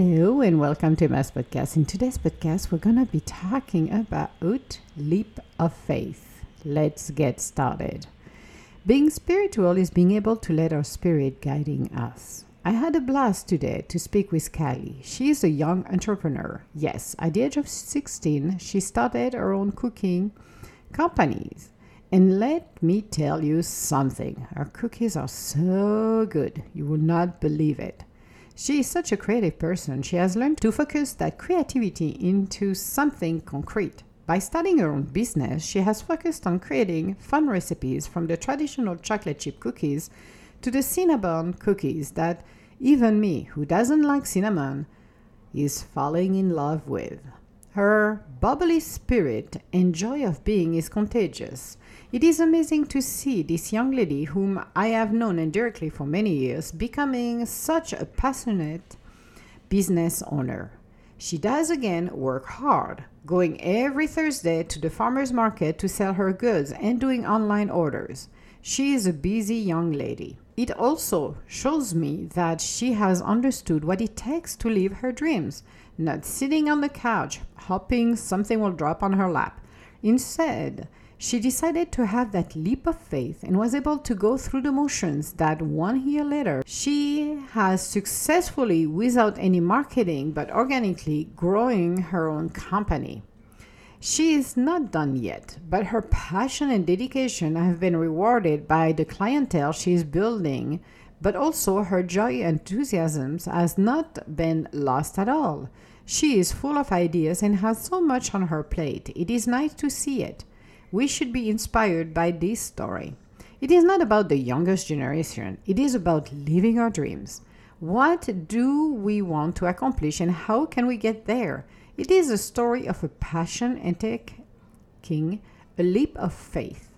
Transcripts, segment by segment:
Hello and welcome to Mass Podcast. In today's podcast, we're gonna be talking about leap of faith. Let's get started. Being spiritual is being able to let our spirit guiding us. I had a blast today to speak with Kylie. She is a young entrepreneur. Yes, at the age of 16, she started her own cooking companies. And let me tell you something her cookies are so good, you will not believe it. She is such a creative person. She has learned to focus that creativity into something concrete. By starting her own business, she has focused on creating fun recipes from the traditional chocolate chip cookies to the cinnamon cookies that even me, who doesn't like cinnamon, is falling in love with. Her bubbly spirit and joy of being is contagious. It is amazing to see this young lady, whom I have known indirectly for many years, becoming such a passionate business owner. She does again work hard, going every Thursday to the farmer's market to sell her goods and doing online orders. She is a busy young lady. It also shows me that she has understood what it takes to live her dreams, not sitting on the couch hoping something will drop on her lap. Instead, she decided to have that leap of faith and was able to go through the motions that one year later she has successfully, without any marketing but organically, growing her own company. She is not done yet, but her passion and dedication have been rewarded by the clientele she is building, but also her joy and enthusiasm has not been lost at all. She is full of ideas and has so much on her plate. It is nice to see it we should be inspired by this story. It is not about the youngest generation, it is about living our dreams. What do we want to accomplish and how can we get there? It is a story of a passion and taking a leap of faith.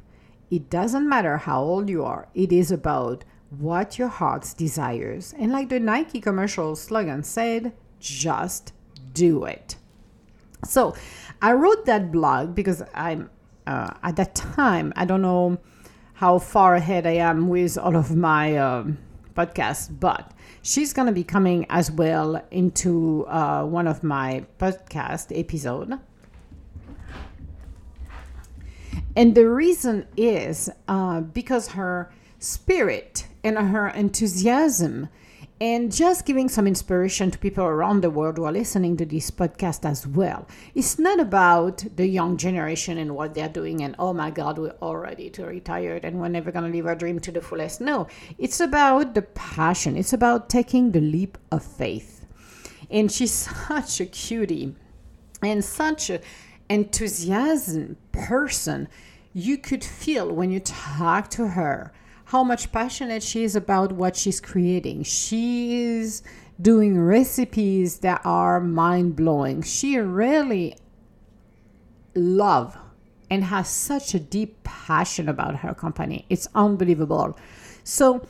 It doesn't matter how old you are, it is about what your heart desires. And like the Nike commercial slogan said, just do it. So I wrote that blog because I'm uh, at that time, I don't know how far ahead I am with all of my um, podcasts, but she's going to be coming as well into uh, one of my podcast episode. And the reason is uh, because her spirit and her enthusiasm and just giving some inspiration to people around the world who are listening to this podcast as well. It's not about the young generation and what they're doing and oh my God, we're all ready to retire and we're never going to live our dream to the fullest. No, it's about the passion. It's about taking the leap of faith. And she's such a cutie and such an enthusiasm person. You could feel when you talk to her how much passionate she is about what she's creating. She is doing recipes that are mind blowing. She really love and has such a deep passion about her company. It's unbelievable. So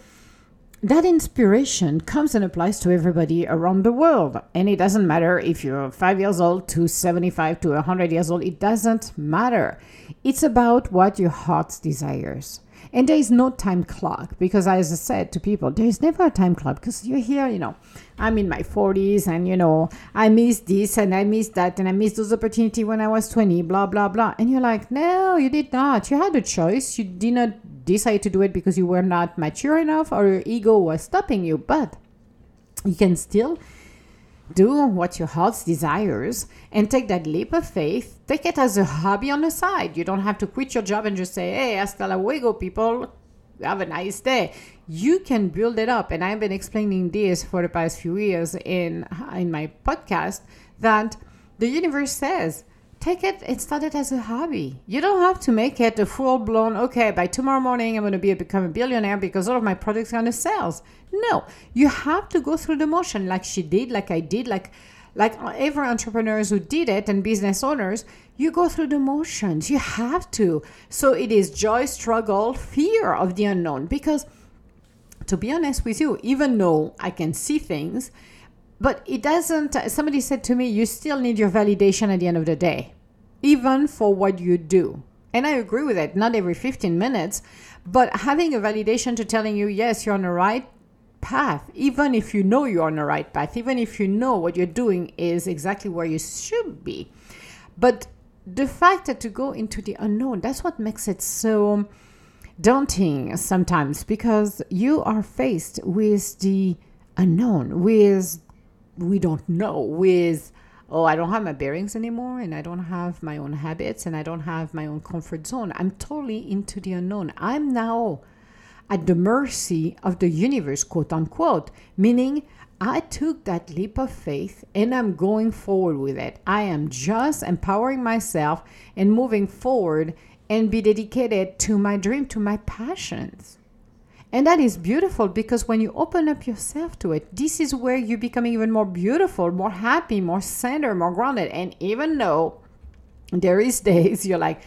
that inspiration comes and applies to everybody around the world. And it doesn't matter if you're five years old to 75 to 100 years old, it doesn't matter. It's about what your heart desires. And there is no time clock because, as I said to people, there is never a time clock because you're here, you know, I'm in my 40s and, you know, I miss this and I missed that and I missed those opportunities when I was 20, blah, blah, blah. And you're like, no, you did not. You had a choice. You did not decide to do it because you were not mature enough or your ego was stopping you. But you can still do what your heart desires and take that leap of faith. Take it as a hobby on the side. You don't have to quit your job and just say, hey, hasta luego, people. Have a nice day. You can build it up. And I've been explaining this for the past few years in, in my podcast that the universe says, take it it as a hobby. You don't have to make it a full blown, okay, by tomorrow morning I'm going to be a, become a billionaire because all of my products are to sell. No, you have to go through the motion like she did, like I did, like like every entrepreneurs who did it and business owners, you go through the motions. You have to. So it is joy, struggle, fear of the unknown because to be honest with you, even though I can see things, but it doesn't, somebody said to me, you still need your validation at the end of the day, even for what you do. And I agree with it, not every 15 minutes, but having a validation to telling you, yes, you're on the right path, even if you know you're on the right path, even if you know what you're doing is exactly where you should be. But the fact that to go into the unknown, that's what makes it so daunting sometimes because you are faced with the unknown, with we don't know, with oh, I don't have my bearings anymore and I don't have my own habits and I don't have my own comfort zone. I'm totally into the unknown. I'm now at the mercy of the universe, quote unquote, meaning I took that leap of faith and I'm going forward with it. I am just empowering myself and moving forward and be dedicated to my dream, to my passions. And that is beautiful because when you open up yourself to it, this is where you become even more beautiful, more happy, more centered, more grounded. And even though there is days you're like,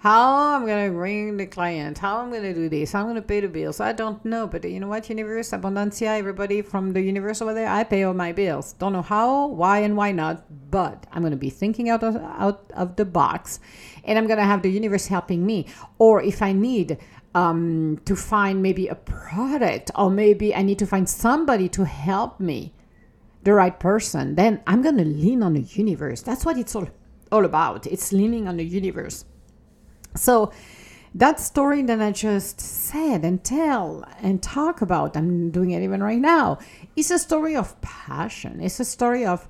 how I'm gonna bring the client, how I'm gonna do this, how I'm gonna pay the bills. I don't know, but you know what, universe, abundancia, everybody from the universe over there, I pay all my bills. Don't know how, why, and why not, but I'm gonna be thinking out of, out of the box, and I'm gonna have the universe helping me. Or if I need um, to find maybe a product, or maybe I need to find somebody to help me, the right person, then I'm gonna lean on the universe. That's what it's all all about. It's leaning on the universe. So that story that I just said and tell and talk about, I'm doing it even right now, is a story of passion. It's a story of,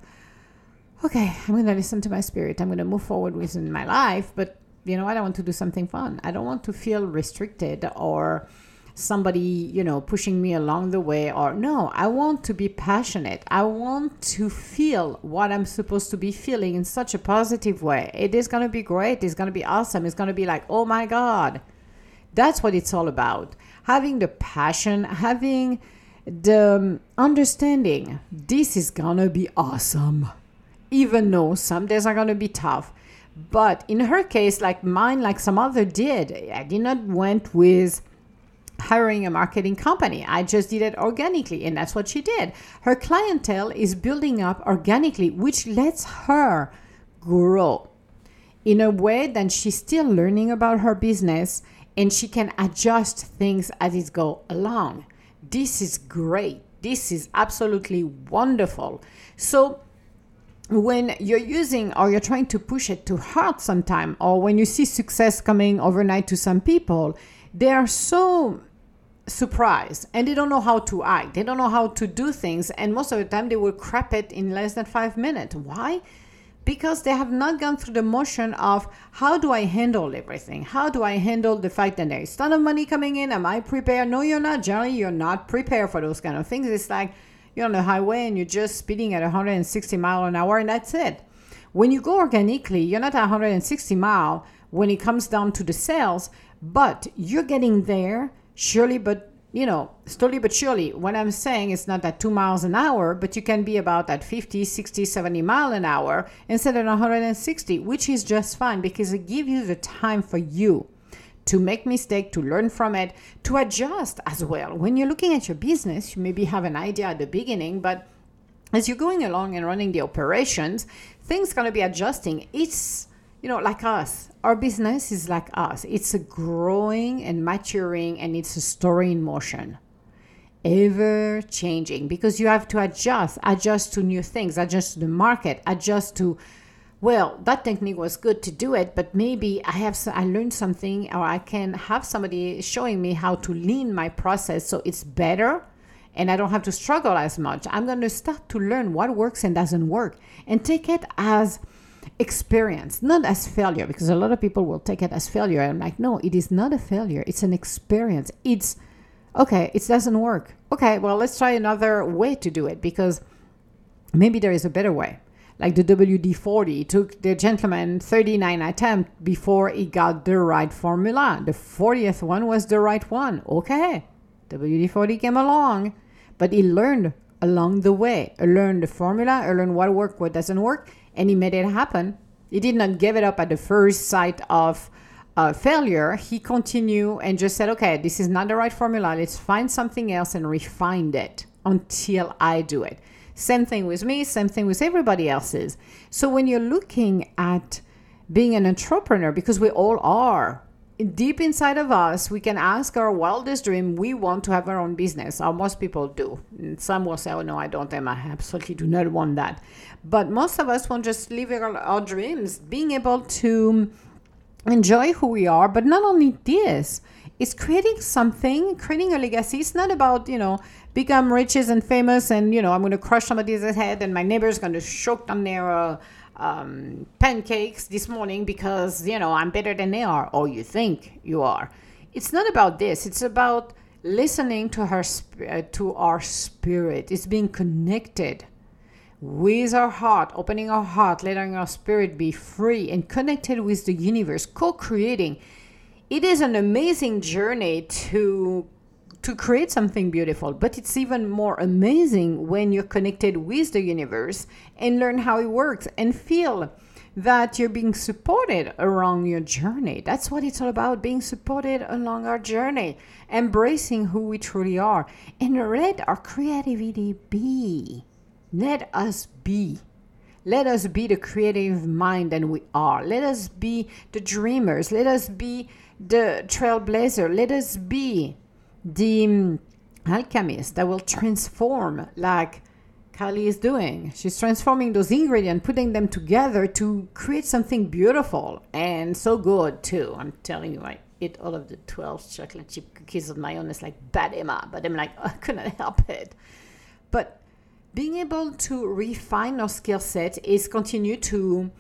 okay, I'm going to listen to my spirit. I'm going to move forward within my life, but you know what? I want to do something fun. I don't want to feel restricted or somebody, you know, pushing me along the way or no, I want to be passionate. I want to feel what I'm supposed to be feeling in such a positive way. It is going to be great. It's going to be awesome. It's going to be like, "Oh my god." That's what it's all about. Having the passion, having the um, understanding. This is going to be awesome. Even though some days are going to be tough. But in her case, like mine, like some other did, I did not went with hiring a marketing company. I just did it organically, and that's what she did. Her clientele is building up organically, which lets her grow in a way that she's still learning about her business and she can adjust things as it go along. This is great. This is absolutely wonderful. So when you're using or you're trying to push it too hard sometime or when you see success coming overnight to some people, they are so surprised and they don't know how to act. They don't know how to do things. And most of the time, they will crap it in less than five minutes. Why? Because they have not gone through the motion of how do I handle everything? How do I handle the fact that there is a ton of money coming in? Am I prepared? No, you're not. Generally, you're not prepared for those kind of things. It's like you're on the highway and you're just speeding at 160 mile an hour and that's it. When you go organically, you're not at 160 mile when it comes down to the sales, but you're getting there surely but you know slowly but surely what i'm saying is not at 2 miles an hour but you can be about at 50 60 70 mile an hour instead of 160 which is just fine because it gives you the time for you to make mistake to learn from it to adjust as well when you're looking at your business you maybe have an idea at the beginning but as you're going along and running the operations things going to be adjusting it's you know, like us, our business is like us. It's a growing and maturing, and it's a story in motion, ever changing because you have to adjust, adjust to new things, adjust to the market, adjust to. Well, that technique was good to do it, but maybe I have I learned something, or I can have somebody showing me how to lean my process so it's better, and I don't have to struggle as much. I'm going to start to learn what works and doesn't work, and take it as experience, not as failure, because a lot of people will take it as failure. I'm like, no, it is not a failure. It's an experience. It's okay, it doesn't work. Okay, well, let's try another way to do it because maybe there is a better way. Like the WD 40 took the gentleman 39 attempts before he got the right formula. The 40th one was the right one. Okay, WD 40 came along, but he learned along the way. He learned the formula, he learned what worked, what doesn't work, and he made it happen. He did not give it up at the first sight of uh, failure. He continued and just said, okay, this is not the right formula. Let's find something else and refine it until I do it. Same thing with me, same thing with everybody else's. So when you're looking at being an entrepreneur, because we all are, deep inside of us, we can ask our wildest dream. We want to have our own business, or most people do. And some will say, "Oh no, I don't. I absolutely do not want that." But most of us want just live our, our dreams, being able to enjoy who we are. But not only this, it's creating something, creating a legacy. It's not about you know become rich and famous, and you know I'm going to crush somebody's head, and my neighbor's going to choke on their. Uh, um, pancakes this morning because you know I'm better than they are, or you think you are. It's not about this. It's about listening to her uh, to our spirit. It's being connected with our heart, opening our heart, letting our spirit be free and connected with the universe, co-creating. It is an amazing journey to to create something beautiful. But it's even more amazing when you're connected with the universe and learn how it works and feel that you're being supported along your journey. That's what it's all about being supported along our journey, embracing who we truly are, and let our creativity be. Let us be. Let us be the creative mind that we are. Let us be the dreamers. Let us be the trailblazer. Let us be the um, alchemist that will transform like Kali is doing. She's transforming those ingredients, putting them together to create something beautiful and so good too. I'm telling you, I eat all of the 12 chocolate chip cookies of my own. It's like bad Emma, but I'm like, oh, I couldn't help it. But being able to refine our skill set is continue to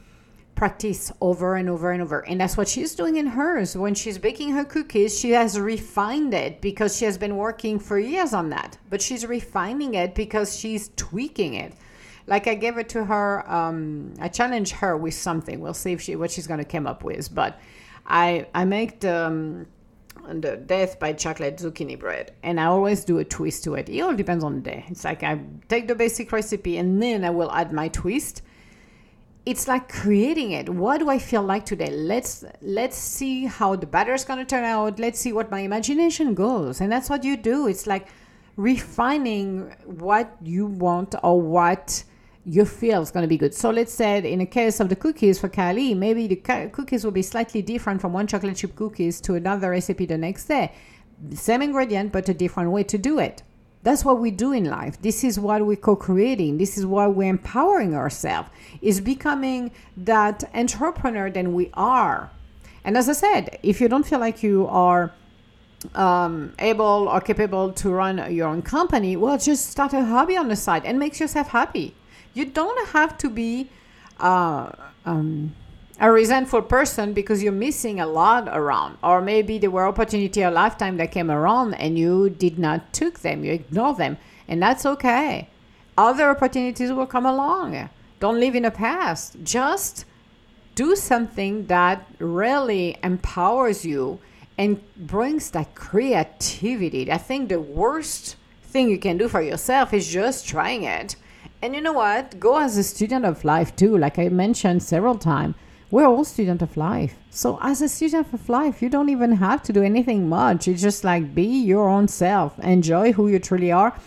practice over and over and over. And that's what she's doing in hers. When she's baking her cookies, she has refined it because she has been working for years on that. But she's refining it because she's tweaking it. Like I gave it to her, um, I challenged her with something. We'll see if she what she's gonna come up with. But I I make the um, the death by chocolate zucchini bread and i always do a twist to it it all depends on the day it's like i take the basic recipe and then i will add my twist it's like creating it. What do i feel like today? Let's let's see how the batter is going to turn out. Let's see what my imagination goes. And that's what you do. It's like refining what you want or what you feel is going to be good. So let's say in the case of the cookies for kali maybe the cookies will be slightly different from one chocolate chip cookies to another recipe the next day. Same ingredient but a different way to do it that's what we do in life. This is what we're co-creating. This is why we're empowering ourselves. Is becoming that entrepreneur than we are. And as I said, if you don't feel like you are um, able or capable to run your own company, well, just start a hobby on the side and make yourself happy. You don't have to be uh, um, a resentful person because you're missing a lot around. Or maybe there were opportunity a lifetime that came around and you did not took them you ignore them. And that's okay. Other opportunities will come along. Don't live in the past. Just do something that really empowers you and brings that creativity. I think the worst thing you can do for yourself is just trying it. And you know what? Go as a student of life too like i mentioned several times we're all student of life. So as a student of life, you don't even have to do anything much. It's just like be your own self, enjoy who you truly are,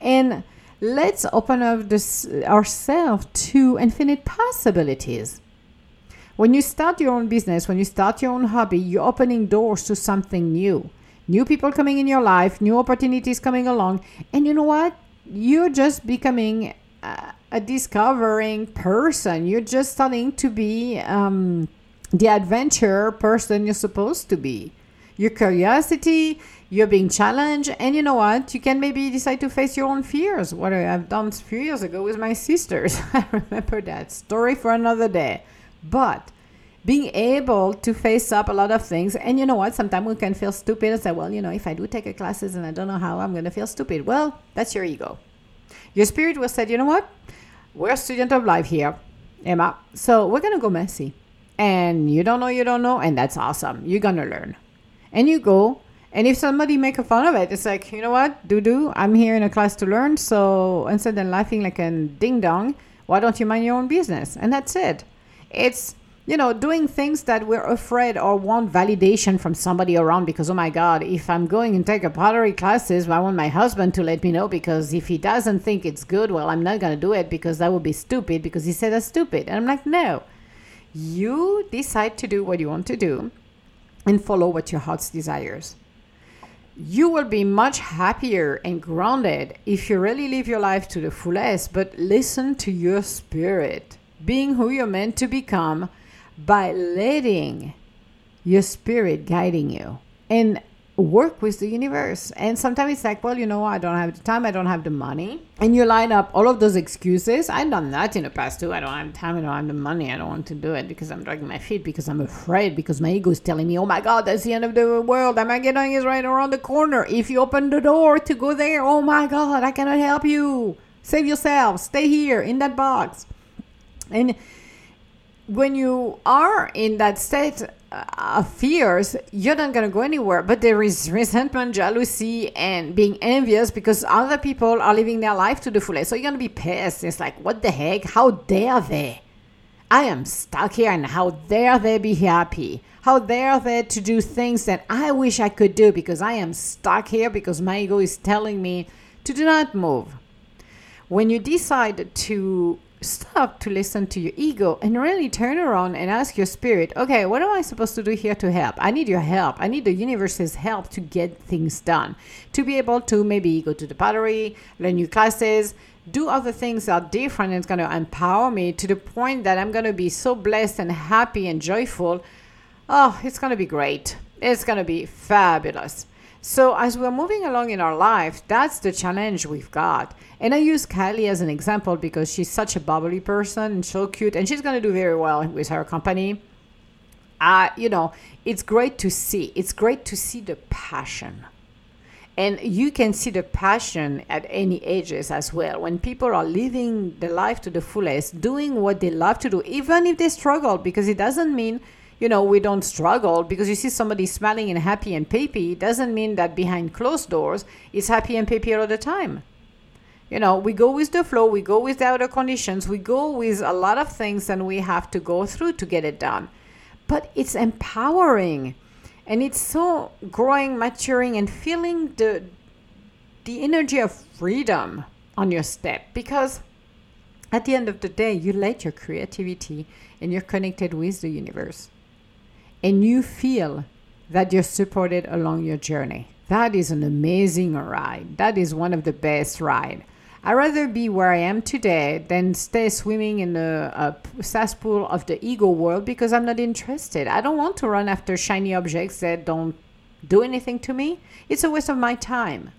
and let's open up this ourselves to infinite possibilities. When you start your own business, when you start your own hobby, you're opening doors to something new. New people coming in your life, new opportunities coming along, and you know what? You're just becoming a discovering person. You're just starting to be um, the adventure person you're supposed to be. Your curiosity, you're being challenged, and you know what? You can maybe decide to face your own fears. What I've done a few years ago with my sisters. I remember that story for another day. But being able to face up a lot of things, and you know what? Sometimes we can feel stupid and say, well, you know, if I do take a classes and I don't know how, I'm going to feel stupid. Well, that's your ego. Your spirit will say, you know what? we're a student of life here, Emma. So we're gonna go messy. And you don't know, you don't know, and that's awesome. You're gonna learn. And you go, and if somebody make a fun of it, it's like, you know what, do do, I'm here in a class to learn. So instead of laughing like a ding dong, why don't you mind your own business? And that's it. It's you know, doing things that we're afraid or want validation from somebody around because, oh my God, if I'm going and take a pottery classes, I want my husband to let me know because if he doesn't think it's good, well, I'm not going to do it because that would be stupid because he said that's stupid. And I'm like, no, you decide to do what you want to do. and follow what your heart desires. You will be much happier and grounded if you really live your life to the fullest, but listen to your spirit, being who you're meant to become by letting your spirit guiding you. And work with the universe. And sometimes it's like, well, you know, I don't have the time, I don't have the money. And you line up all of those excuses. I've done that in the past too. I don't have time, I don't have the money, I don't want to do it because I'm dragging my feet, because I'm afraid, because my ego is telling me, oh my God, that's the end of the world. Armageddon is right around the corner. If you open the door to go there, oh my God, I cannot help you. Save yourself. Stay here in that box. And when you are in that state of fears, you're not going to go anywhere. But there is resentment, jealousy, and being envious because other people are living their life to the fullest. So you're going to be pissed. It's like, what the heck? How dare they? I am stuck here, and how dare they be happy? How dare they to do things that I wish I could do because I am stuck here because my ego is telling me to do not move. When you decide to stop to listen to your ego and really turn around and ask your spirit, okay, what am I supposed to do here to help? I need your help. I need the universe's help to get things done. To be able to maybe go to the pottery, learn new classes, do other things that are different and it's going to empower me to the point that I'm going to be so blessed and happy and joyful. Oh, it's going to be great. It's going to be fabulous. So, as we're moving along in our life, that's the challenge we've got. And I use Kylie as an example because she's such a bubbly person and so cute, and she's going to do very well with her company. Uh, you know, it's great to see. It's great to see the passion. And you can see the passion at any ages as well. When people are living the life to the fullest, doing what they love to do, even if they struggle, because it doesn't mean you know, we don't struggle because you see somebody smiling and happy and peppy doesn't mean that behind closed doors is happy and peppy all the time. You know, we go with the flow, we go with the outer conditions, we go with a lot of things and we have to go through to get it done. But it's empowering and it's so growing, maturing, and feeling the the energy of freedom on your step because at the end of the day, you let your creativity and you're connected with the universe and you feel that you're supported along your journey. That is an amazing ride. That is one of the best ride. I'd rather be where I am today than stay swimming in the uh, cesspool of the ego world because I'm not interested. I don't want to run after shiny objects that don't do anything to me. It's a waste of my time.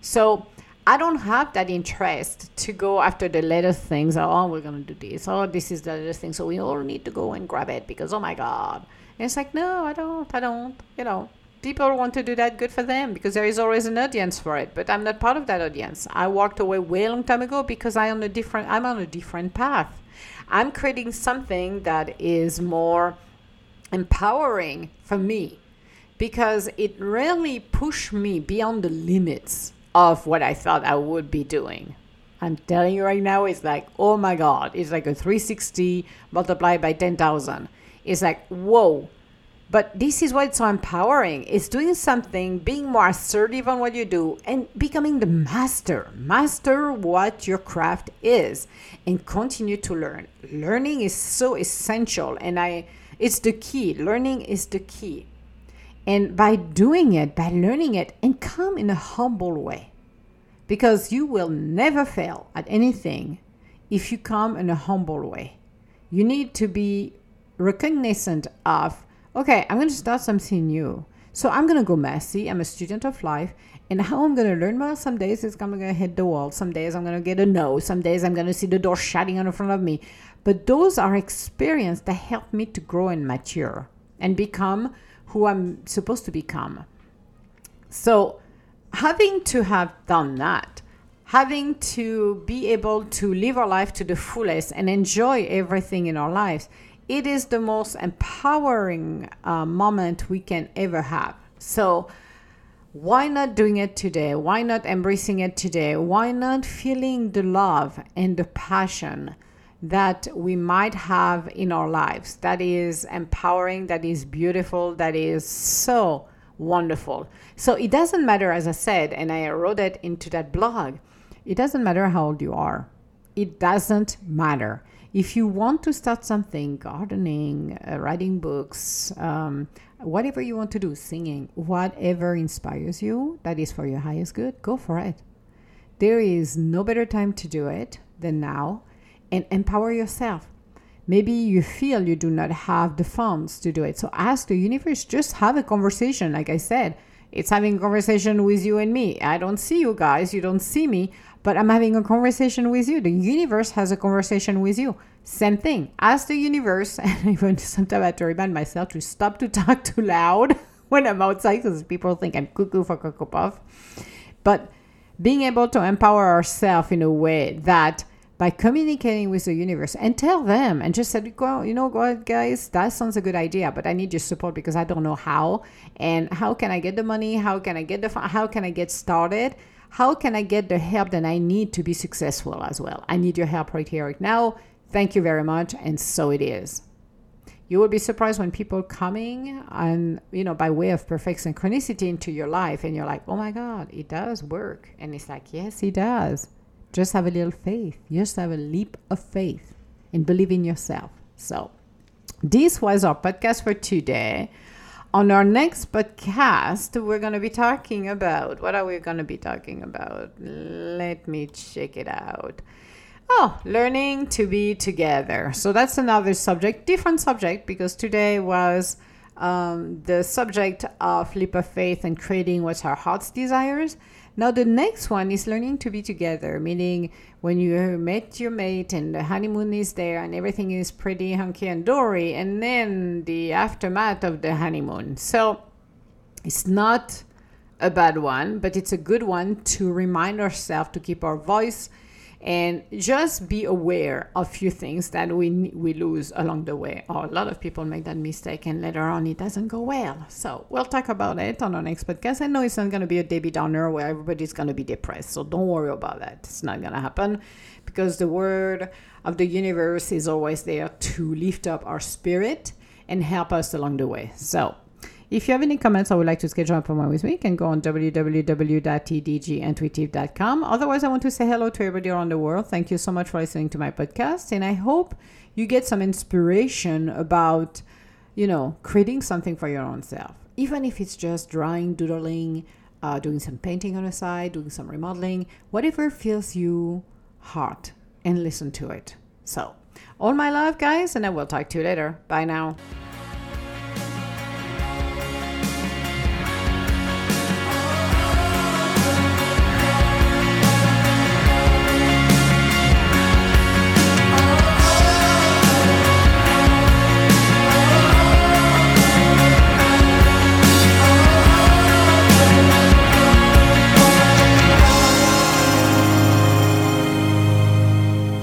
So I don't have that interest to go after the latest things. Oh, we're going to do this. Oh, this is the latest thing. So we all need to go and grab it because, oh my God. And it's like, no, I don't. I don't. You know, people want to do that. Good for them because there is always an audience for it. But I'm not part of that audience. I walked away way long time ago because I'm on a different. I'm on a different path. I'm creating something that is more empowering for me because it really pushed me beyond the limits of what I thought I would be doing. I'm telling you right now, it's like, oh my God, it's like a 360 multiplied by 10,000. It's like, whoa. But this is why it's so empowering. It's doing something, being more assertive on what you do, and becoming the master. Master what your craft is and continue to learn. Learning is so essential and I it's the key. Learning is the key. And by doing it, by learning it, and come in a humble way. Because you will never fail at anything if you come in a humble way. You need to be recognizant of, okay, I'm going to start something new. So I'm going to go messy. I'm a student of life. And how I'm going to learn well, some days it's going to hit the wall. Some days I'm going to get a no. Some days I'm going to see the door shutting in front of me. But those are experiences that help me to grow and mature and become who I'm supposed to become. So, having to have done that, having to be able to live our life to the fullest and enjoy everything in our lives, it is the most empowering uh, moment we can ever have. So, why not doing it today? Why not embracing it today? Why not feeling the love and the passion that we might have in our lives that is empowering, that is beautiful, that is so wonderful. So it doesn't matter, as I said, and I wrote it into that blog, it doesn't matter how old you are. It doesn't matter. if you want to start something, gardening, uh, writing books, um, whatever you want to do, singing, whatever inspires you, that is for your highest good, go for it. There is no better time to do it than now and empower yourself. Maybe you feel you do not have the funds to do it. So ask the universe, just have a conversation. Like I said, it's having a conversation with you and me. I don't see you guys, you don't see me, but I'm having a conversation with you. The universe has a conversation with you. Same thing. Ask the universe, and even sometimes I have to remind myself to stop to talk too loud when I'm outside because people think I'm cuckoo for Cocoa Puff. But being able to empower ourselves in a way that by communicating with the universe and tell them and just said, well, you know what, guys, that sounds a good idea, but I need your support because I don't know how. And how can I get the money? How can I get the, how can I get started? How can I get the help that I need to be successful as well? I need your help right here, right now. Thank you very much. And so it is. You will be surprised when people coming and you know by way of perfect synchronicity into your life, and you're like, oh my God, it does work. And it's like, yes, it does just have a little faith. Just have a leap of faith and believe in yourself. So, this was our podcast for today. On our next podcast, we're going to be talking about what are we going to be talking about? Let me check it out. Oh, learning to be together. So that's another subject, different subject, because today was um, the subject of leap of faith and creating what our heart's desires. Now, the next one is learning to be together, meaning when you met your mate and the honeymoon is there and everything is pretty hunky and dory, and then the aftermath of the honeymoon. So, it's not a bad one, but it's a good one to remind ourselves to keep our voice and just be aware of few things that we we lose along the way. Or a lot of people make that mistake and later on it doesn't go well. So we'll talk about it on our next podcast. I know it's not going to be a debbie downer where everybody's going to be depressed so don't worry about that. It's not going to happen because the word of the universe is always there to lift up our spirit and help us along the way. So if you have any comments or would like to schedule an appointment with me, you can go on www.tdgintuitive.com. Otherwise, I want to say hello to everybody around the world. Thank you so much for listening to my podcast. And I hope you get some inspiration about, you know, creating something for your own self. Even if it's just drawing, doodling, uh, doing some painting on the side, doing some remodeling, whatever fills you heart and listen to it. So, all my love, guys, and I will talk to you later. Bye now.